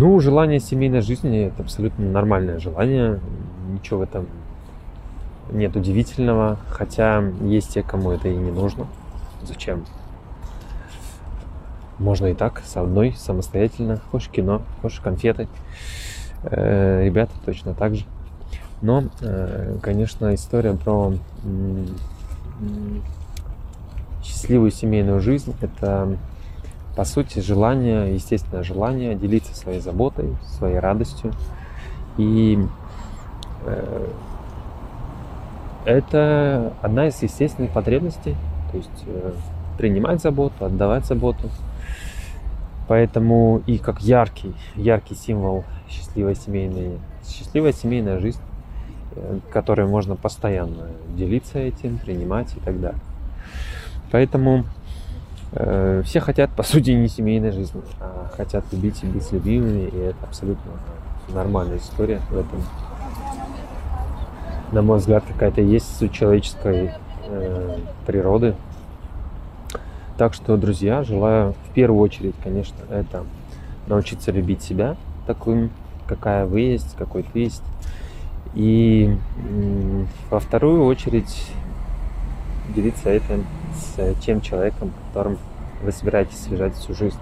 Ну, желание семейной жизни – это абсолютно нормальное желание. Ничего в этом нет удивительного. Хотя есть те, кому это и не нужно. Зачем? Можно и так, с одной, самостоятельно. Хочешь кино, хочешь конфеты. Э, ребята точно так же. Но, э, конечно, история про счастливую семейную жизнь – это, по сути, желание, естественное желание делиться своей заботой, своей радостью. И э, это одна из естественных потребностей, то есть э, принимать заботу, отдавать заботу. Поэтому и как яркий, яркий символ счастливой семейной, счастливая семейная жизнь, э, которой можно постоянно делиться этим, принимать и так далее. Поэтому все хотят, по сути, не семейной жизни, а хотят любить и быть любимыми, и это абсолютно нормальная история в этом. На мой взгляд, какая-то есть суть человеческой э, природы. Так что, друзья, желаю в первую очередь, конечно, это научиться любить себя таким, какая вы есть, какой ты есть. И во вторую очередь делиться этим с тем человеком, которым вы собираетесь связать всю жизнь.